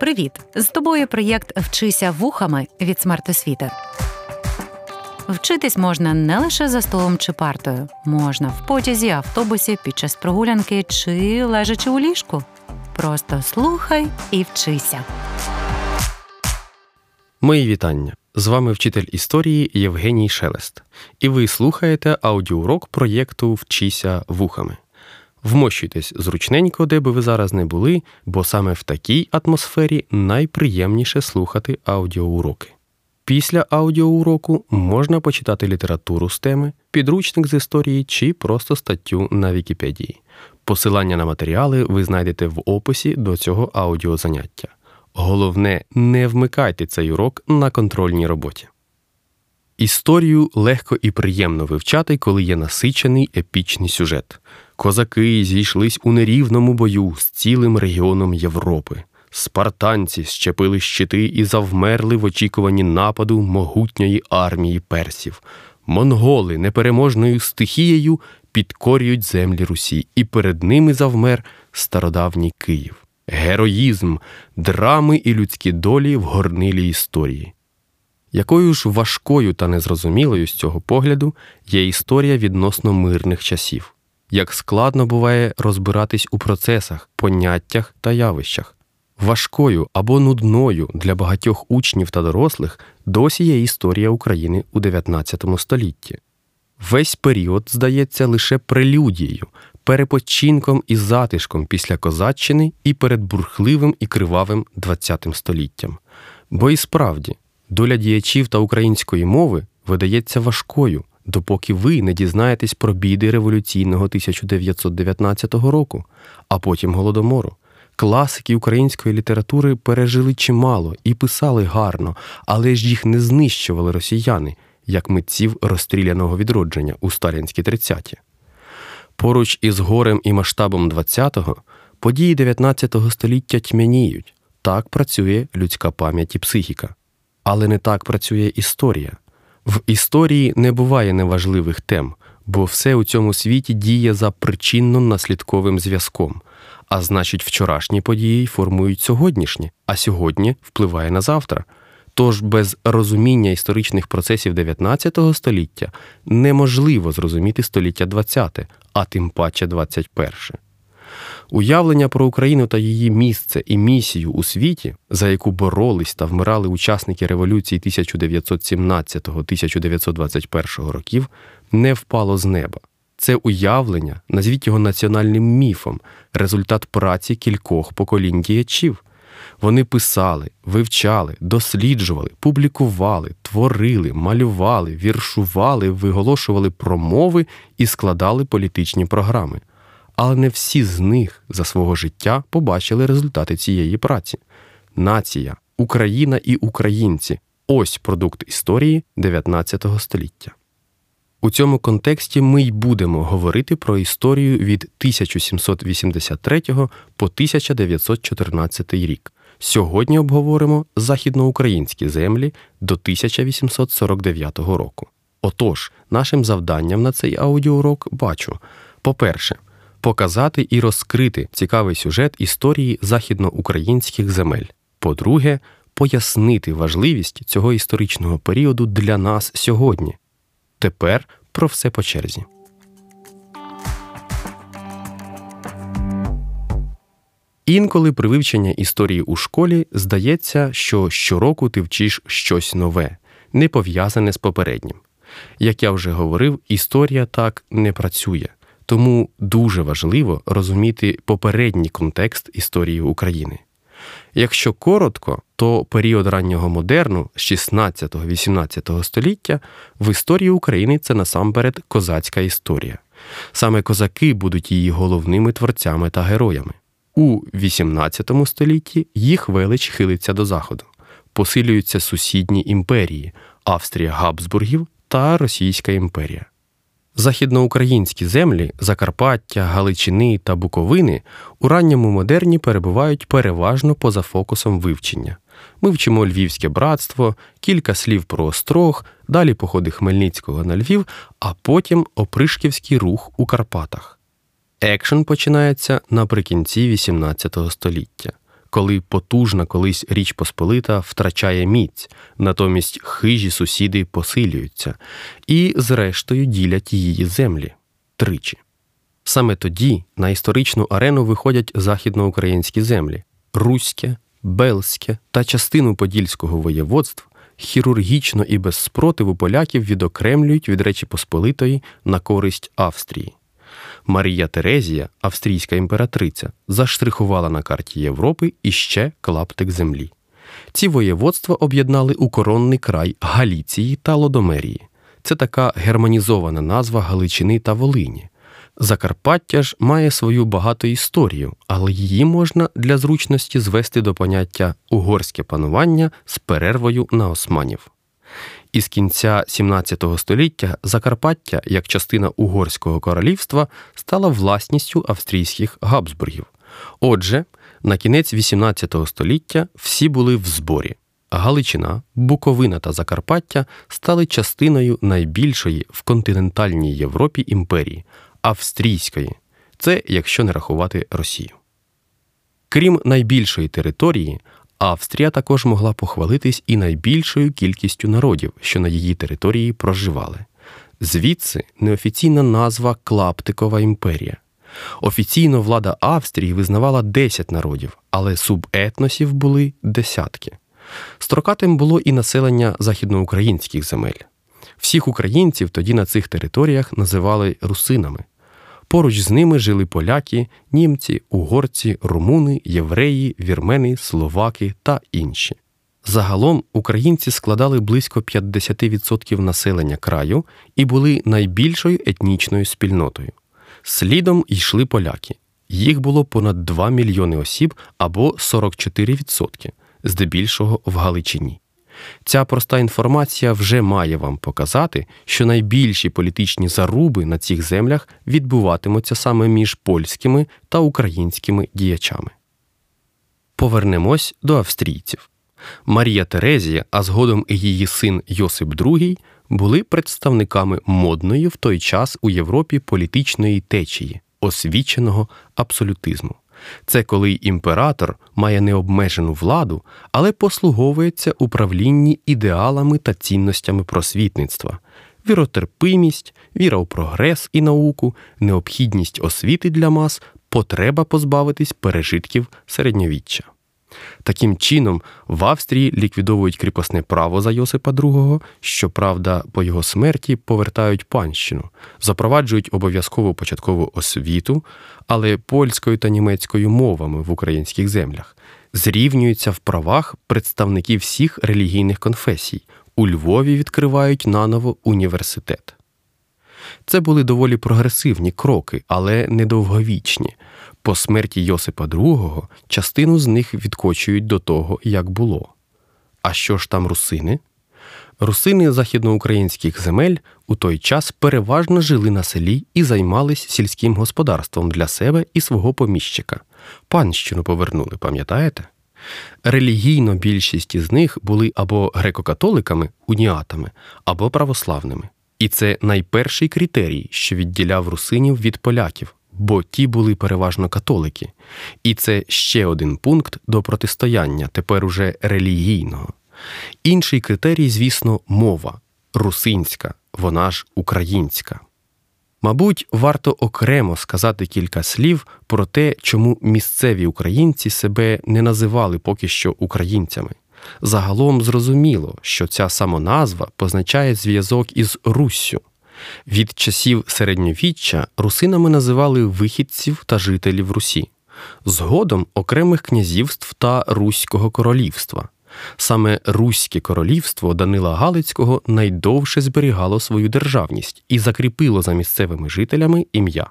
Привіт! З тобою проєкт Вчися вухами від смертосвіти. Вчитись можна не лише за столом чи партою, можна в потязі, автобусі, під час прогулянки чи лежачи у ліжку. Просто слухай і вчися. Мої вітання. З вами вчитель історії Євгеній Шелест. І ви слухаєте аудіоурок проєкту Вчися вухами. Вмощуйтесь зручненько, де би ви зараз не були, бо саме в такій атмосфері найприємніше слухати аудіоуроки. Після аудіоуроку можна почитати літературу з теми, підручник з історії чи просто статтю на Вікіпедії. Посилання на матеріали ви знайдете в описі до цього аудіозаняття. Головне, не вмикайте цей урок на контрольній роботі. Історію легко і приємно вивчати, коли є насичений епічний сюжет. Козаки зійшлись у нерівному бою з цілим регіоном Європи. Спартанці щепили щити і завмерли в очікуванні нападу могутньої армії персів. Монголи непереможною стихією підкорюють землі Русі, і перед ними завмер стародавній Київ. Героїзм, драми і людські долі в горнилі історії. Якою ж важкою та незрозумілою з цього погляду є історія відносно мирних часів, як складно буває розбиратись у процесах, поняттях та явищах. Важкою або нудною для багатьох учнів та дорослих досі є історія України у 19 столітті. Весь період здається лише прелюдією, перепочинком і затишком після козаччини і перед бурхливим і кривавим ХХ століттям. Бо і справді доля діячів та української мови видається важкою, допоки ви не дізнаєтесь про біди революційного 1919 року, а потім голодомору. Класики української літератури пережили чимало і писали гарно, але ж їх не знищували росіяни, як митців розстріляного відродження у сталінські 30-ті. Поруч із горем і масштабом 20-го події 19 століття тьмяніють. Так працює людська пам'ять і психіка. Але не так працює історія. В історії не буває неважливих тем, бо все у цьому світі діє за причинно-наслідковим зв'язком. А значить, вчорашні події формують сьогоднішні, а сьогодні впливає на завтра. Тож без розуміння історичних процесів 19 століття неможливо зрозуміти століття 20, а тим паче 21. Уявлення про Україну та її місце і місію у світі, за яку боролись та вмирали учасники революції 1917-1921 років, не впало з неба. Це уявлення, назвіть його національним міфом, результат праці кількох поколінь діячів. Вони писали, вивчали, досліджували, публікували, творили, малювали, віршували, виголошували промови і складали політичні програми. Але не всі з них за свого життя побачили результати цієї праці. Нація, Україна і українці ось продукт історії 19 століття. У цьому контексті ми й будемо говорити про історію від 1783 по 1914 рік. Сьогодні обговоримо західноукраїнські землі до 1849 року. Отож, нашим завданням на цей аудіоурок бачу: по-перше, показати і розкрити цікавий сюжет історії західноукраїнських земель. По-друге, пояснити важливість цього історичного періоду для нас сьогодні. Тепер про все по черзі. Інколи при вивченні історії у школі здається, що щороку ти вчиш щось нове, не пов'язане з попереднім. Як я вже говорив, історія так не працює, тому дуже важливо розуміти попередній контекст історії України. Якщо коротко, то період раннього модерну з 16-18 століття в історії України це насамперед козацька історія. Саме козаки будуть її головними творцями та героями. У XVIII столітті їх велич хилиться до заходу, посилюються сусідні імперії Австрія Габсбургів та Російська імперія. Західноукраїнські землі Закарпаття, Галичини та Буковини у ранньому модерні перебувають переважно поза фокусом вивчення. Ми вчимо Львівське братство, кілька слів про острог, далі походи Хмельницького на Львів, а потім опришківський рух у Карпатах. Екшен починається наприкінці XVIII століття, коли потужна колись Річ Посполита втрачає міць, натомість хижі сусіди посилюються і, зрештою, ділять її землі тричі. Саме тоді на історичну арену виходять західноукраїнські землі Руське, Белське та частину Подільського воєводств хірургічно і без спротиву поляків відокремлюють від Речі Посполитої на користь Австрії. Марія Терезія, австрійська імператриця, заштрихувала на карті Європи іще клаптик землі. Ці воєводства об'єднали у коронний край Галіції та Лодомерії. Це така германізована назва Галичини та Волині. Закарпаття ж має свою багату історію, але її можна для зручності звести до поняття угорське панування з перервою на османів. Із кінця XVII століття Закарпаття, як частина Угорського королівства, стала власністю австрійських Габсбургів. Отже, на кінець XVIII століття всі були в зборі. Галичина, Буковина та Закарпаття стали частиною найбільшої в континентальній Європі імперії австрійської, це якщо не рахувати Росію. Крім найбільшої території, Австрія також могла похвалитись і найбільшою кількістю народів, що на її території проживали. Звідси неофіційна назва Клаптикова імперія. Офіційно влада Австрії визнавала 10 народів, але субетносів були десятки. Строкатим було і населення західноукраїнських земель. Всіх українців тоді на цих територіях називали русинами. Поруч з ними жили поляки, німці, угорці, румуни, євреї, вірмени, словаки та інші. Загалом українці складали близько 50% населення краю і були найбільшою етнічною спільнотою. Слідом йшли поляки. Їх було понад 2 мільйони осіб або 44%, здебільшого в Галичині. Ця проста інформація вже має вам показати, що найбільші політичні заруби на цих землях відбуватимуться саме між польськими та українськими діячами. Повернемось до австрійців. Марія Терезія, а згодом і її син Йосип II були представниками модної в той час у Європі політичної течії, освіченого абсолютизму. Це коли імператор має необмежену владу, але послуговується управлінні ідеалами та цінностями просвітництва, віротерпимість, віра у прогрес і науку, необхідність освіти для мас, потреба позбавитись пережитків середньовіччя. Таким чином, в Австрії ліквідовують кріпосне право за Йосипа II, щоправда, по його смерті повертають панщину, запроваджують обов'язкову початкову освіту, але польською та німецькою мовами в українських землях, зрівнюються в правах представники всіх релігійних конфесій. У Львові відкривають наново університет. Це були доволі прогресивні кроки, але недовговічні. По смерті Йосипа II частину з них відкочують до того, як було. А що ж там русини? Русини західноукраїнських земель у той час переважно жили на селі і займались сільським господарством для себе і свого поміщика. Панщину повернули, пам'ятаєте? Релігійно більшість із них були або греко-католиками, уніатами, або православними. І це найперший критерій, що відділяв русинів від поляків, бо ті були переважно католики. І це ще один пункт до протистояння, тепер уже релігійного. Інший критерій, звісно, мова русинська, вона ж українська. Мабуть, варто окремо сказати кілька слів про те, чому місцеві українці себе не називали поки що українцями. Загалом зрозуміло, що ця самоназва позначає зв'язок із Руссю. Від часів середньовіччя русинами називали вихідців та жителів Русі, згодом окремих князівств та Руського королівства. Саме Руське королівство Данила Галицького найдовше зберігало свою державність і закріпило за місцевими жителями ім'я.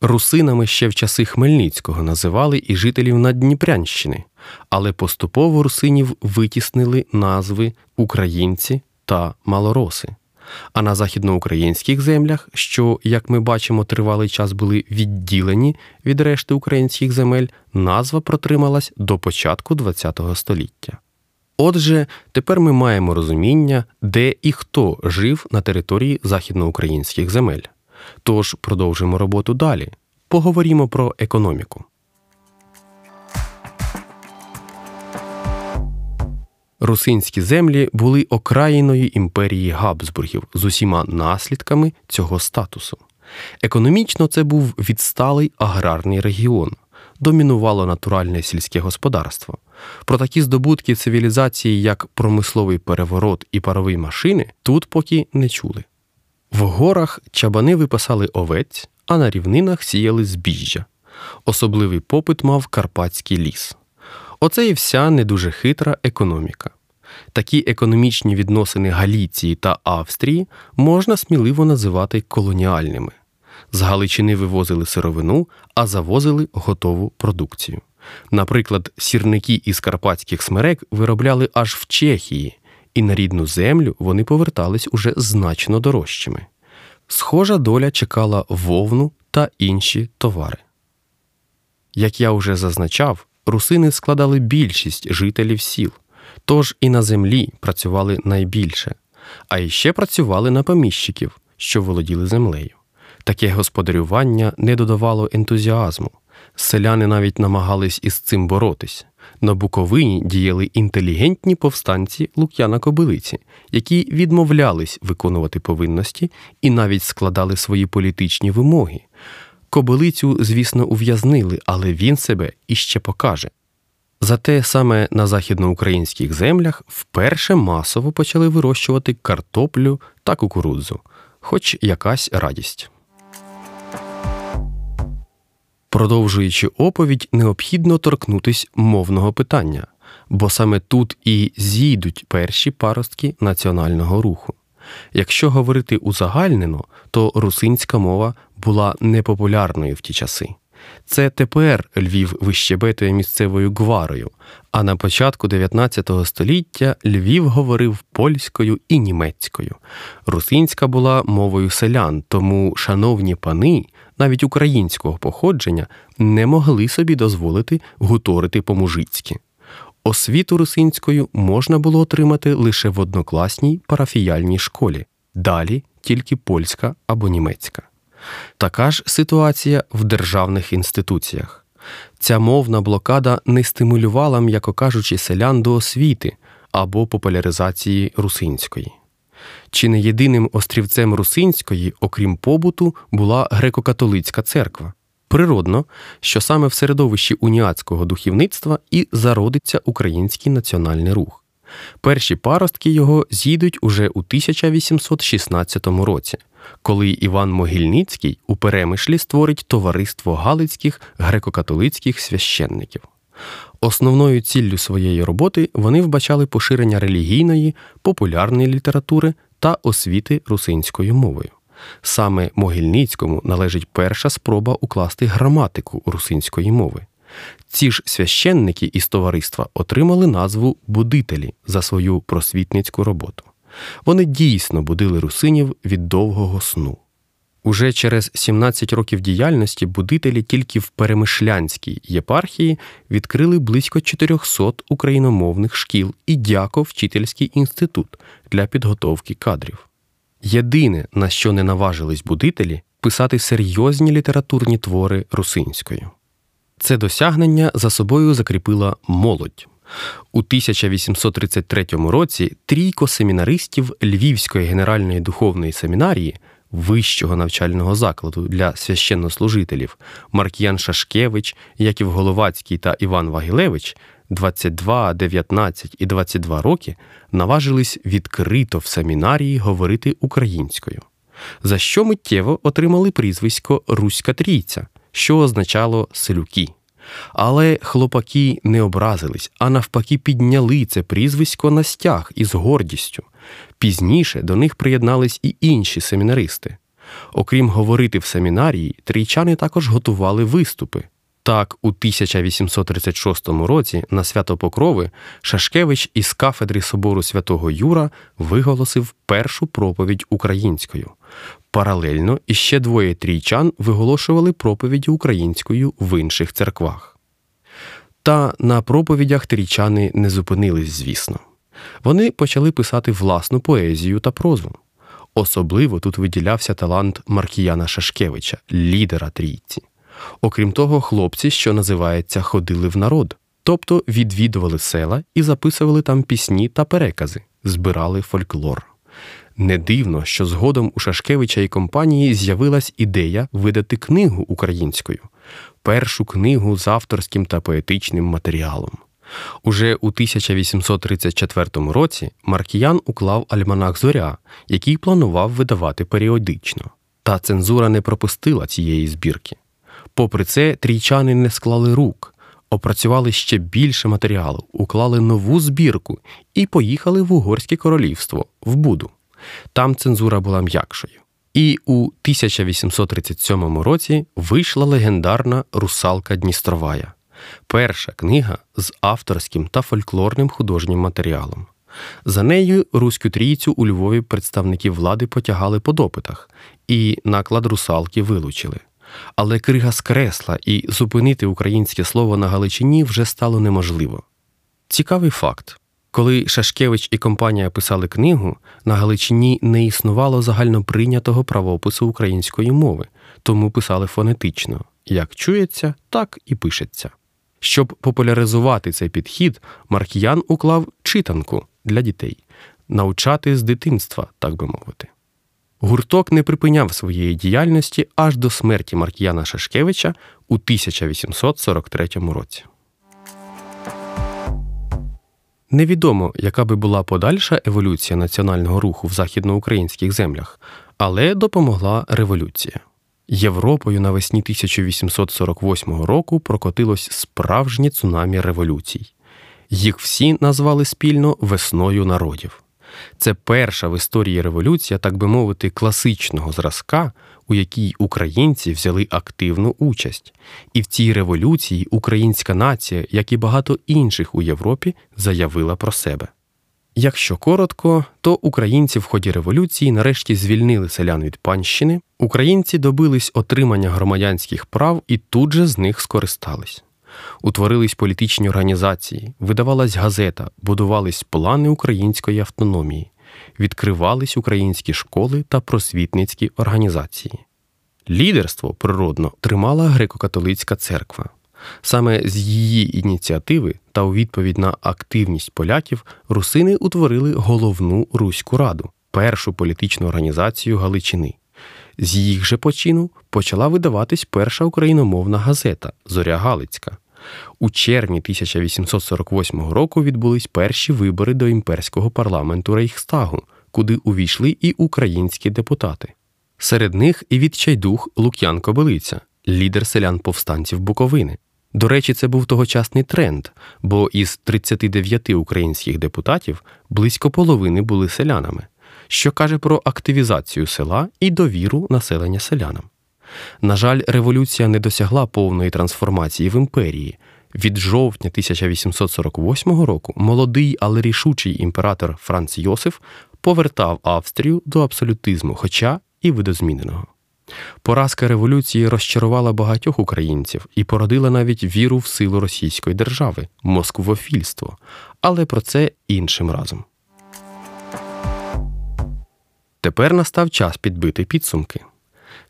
Русинами ще в часи Хмельницького називали і жителів Надніпрянщини, але поступово русинів витіснили назви українці та малороси. А на західноукраїнських землях, що, як ми бачимо, тривалий час були відділені від решти українських земель, назва протрималась до початку ХХ століття. Отже, тепер ми маємо розуміння, де і хто жив на території західноукраїнських земель. Тож продовжимо роботу далі. Поговоримо про економіку. Русинські землі були окраїною імперії Габсбургів з усіма наслідками цього статусу. Економічно це був відсталий аграрний регіон, домінувало натуральне сільське господарство. Про такі здобутки цивілізації, як промисловий переворот і парові машини, тут поки не чули. В горах чабани випасали овець, а на рівнинах сіяли збіжжя. Особливий попит мав карпатський ліс. Оце і вся не дуже хитра економіка. Такі економічні відносини Галіції та Австрії можна сміливо називати колоніальними. З Галичини вивозили сировину, а завозили готову продукцію. Наприклад, сірники із карпатських смерек виробляли аж в Чехії, і на рідну землю вони повертались уже значно дорожчими. Схожа доля чекала вовну та інші товари. Як я вже зазначав, русини складали більшість жителів сіл, тож і на землі працювали найбільше, а іще працювали на поміщиків, що володіли землею. Таке господарювання не додавало ентузіазму. Селяни навіть намагались із цим боротись. На Буковині діяли інтелігентні повстанці Лук'яна Кобилиці, які відмовлялись виконувати повинності і навіть складали свої політичні вимоги. Кобилицю, звісно, ув'язнили, але він себе іще покаже. Зате саме на західноукраїнських землях вперше масово почали вирощувати картоплю та кукурудзу, хоч якась радість. Продовжуючи оповідь, необхідно торкнутись мовного питання, бо саме тут і зійдуть перші паростки національного руху. Якщо говорити узагальнено, то русинська мова була непопулярною в ті часи. Це тепер Львів вищебетує місцевою гварою, а на початку 19 століття Львів говорив польською і німецькою. Русинська була мовою селян, тому шановні пани, навіть українського походження, не могли собі дозволити гуторити по-мужицьки. Освіту русинською можна було отримати лише в однокласній парафіяльній школі, далі тільки польська або німецька. Така ж ситуація в державних інституціях. Ця мовна блокада не стимулювала, м'яко кажучи, селян до освіти або популяризації русинської. Чи не єдиним острівцем русинської, окрім побуту, була греко-католицька церква? Природно, що саме в середовищі уніатського духовництва і зародиться український національний рух. Перші паростки його з'їдуть уже у 1816 році, коли Іван Могильницький у перемишлі створить товариство Галицьких греко-католицьких священників. Основною ціллю своєї роботи вони вбачали поширення релігійної, популярної літератури та освіти русинською мовою. Саме Могильницькому належить перша спроба укласти граматику русинської мови. Ці ж священники із товариства отримали назву будителі за свою просвітницьку роботу. Вони дійсно будили русинів від довгого сну. Уже через 17 років діяльності будителі тільки в Перемишлянській єпархії відкрили близько 400 україномовних шкіл і дяков вчительський інститут для підготовки кадрів. Єдине, на що не наважились будителі, писати серйозні літературні твори русинською. Це досягнення за собою закріпила молодь. У 1833 році трійко семінаристів Львівської генеральної духовної семінарії вищого навчального закладу для священнослужителів Маркіян Шашкевич, Яків Головацький та Іван Вагілевич 22, 19 і 22 роки наважились відкрито в семінарії говорити українською, за що миттєво отримали прізвисько Руська Трійця, що означало селюки. Але хлопаки не образились, а навпаки, підняли це прізвисько на стяг із гордістю. Пізніше до них приєднались і інші семінаристи. Окрім говорити в семінарії, трійчани також готували виступи. Так, у 1836 році на свято Покрови Шашкевич із кафедри собору святого Юра виголосив першу проповідь українською. Паралельно іще двоє трійчан виголошували проповіді українською в інших церквах. Та на проповідях трійчани не зупинились, звісно. Вони почали писати власну поезію та прозу. Особливо тут виділявся талант Маркіяна Шашкевича, лідера трійці. Окрім того, хлопці, що називається, ходили в народ. тобто відвідували села і записували там пісні та перекази, збирали фольклор. Не дивно, що згодом у Шашкевича і компанії з'явилась ідея видати книгу українською, першу книгу з авторським та поетичним матеріалом. Уже у 1834 році Маркіян уклав альманах Зоря, який планував видавати періодично. Та цензура не пропустила цієї збірки. Попри це, трійчани не склали рук, опрацювали ще більше матеріалу, уклали нову збірку і поїхали в Угорське королівство в Буду. Там цензура була м'якшою. І у 1837 році вийшла легендарна русалка Дністровая, перша книга з авторським та фольклорним художнім матеріалом. За нею Руську трійцю у Львові представники влади потягали по допитах, і наклад русалки вилучили. Але крига скресла і зупинити українське слово на Галичині вже стало неможливо. Цікавий факт. Коли Шашкевич і компанія писали книгу, на Галичині не існувало загальноприйнятого правопису української мови, тому писали фонетично як чується, так і пишеться. Щоб популяризувати цей підхід, Маркіян уклав читанку для дітей, навчати з дитинства, так би мовити. Гурток не припиняв своєї діяльності аж до смерті Маркіяна Шашкевича у 1843 році. Невідомо, яка би була подальша еволюція національного руху в західноукраїнських землях, але допомогла революція. Європою навесні 1848 року прокотилось справжнє цунамі революцій. Їх всі назвали спільно весною народів. Це перша в історії революція, так би мовити, класичного зразка, у якій українці взяли активну участь. І в цій революції українська нація, як і багато інших у Європі, заявила про себе. Якщо коротко, то українці в ході революції нарешті звільнили селян від панщини, українці добились отримання громадянських прав і тут же з них скористались. Утворились політичні організації, видавалась газета, будувались плани української автономії, відкривались українські школи та просвітницькі організації. Лідерство природно тримала греко-католицька церква. Саме з її ініціативи та у відповідь на активність поляків русини утворили головну Руську раду, першу політичну організацію Галичини. З їх же почину почала видаватись перша україномовна газета Зоря Галицька. У червні 1848 року відбулись перші вибори до імперського парламенту Рейхстагу, куди увійшли і українські депутати. Серед них і відчайдух Лук'ян Кобилиця, лідер селян повстанців Буковини. До речі, це був тогочасний тренд, бо із 39 українських депутатів близько половини були селянами, що каже про активізацію села і довіру населення селянам. На жаль, революція не досягла повної трансформації в імперії. Від жовтня 1848 року молодий, але рішучий імператор Франц Йосиф повертав Австрію до абсолютизму, хоча і видозміненого. Поразка революції розчарувала багатьох українців і породила навіть віру в силу російської держави, москвофільство, але про це іншим разом. Тепер настав час підбити підсумки.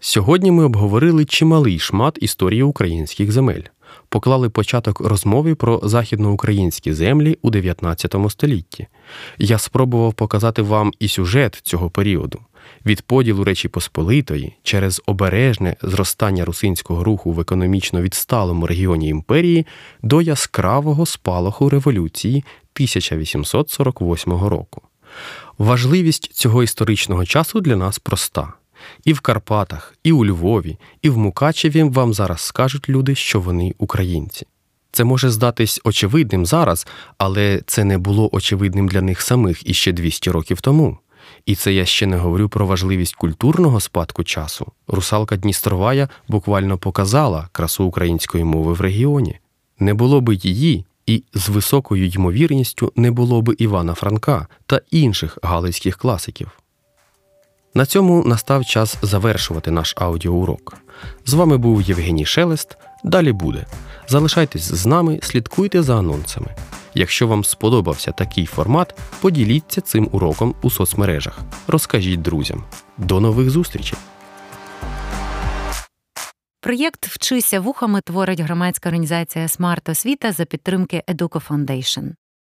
Сьогодні ми обговорили чималий шмат історії українських земель, поклали початок розмові про західноукраїнські землі у 19 столітті. Я спробував показати вам і сюжет цього періоду від поділу Речі Посполитої через обережне зростання русинського руху в економічно відсталому регіоні імперії до яскравого спалаху революції 1848 року. Важливість цього історичного часу для нас проста. І в Карпатах, і у Львові, і в Мукачеві вам зараз скажуть люди, що вони українці. Це може здатись очевидним зараз, але це не було очевидним для них самих іще 200 років тому. І це я ще не говорю про важливість культурного спадку часу. Русалка Дністровая буквально показала красу української мови в регіоні. Не було би її, і з високою ймовірністю не було би Івана Франка та інших галицьких класиків. На цьому настав час завершувати наш аудіоурок. З вами був Євгеній Шелест. Далі буде. Залишайтесь з нами, слідкуйте за анонсами. Якщо вам сподобався такий формат, поділіться цим уроком у соцмережах. Розкажіть друзям. До нових зустрічей! Проєкт Вчися вухами творить громадська організація Смарт Освіта за підтримки Educo Foundation.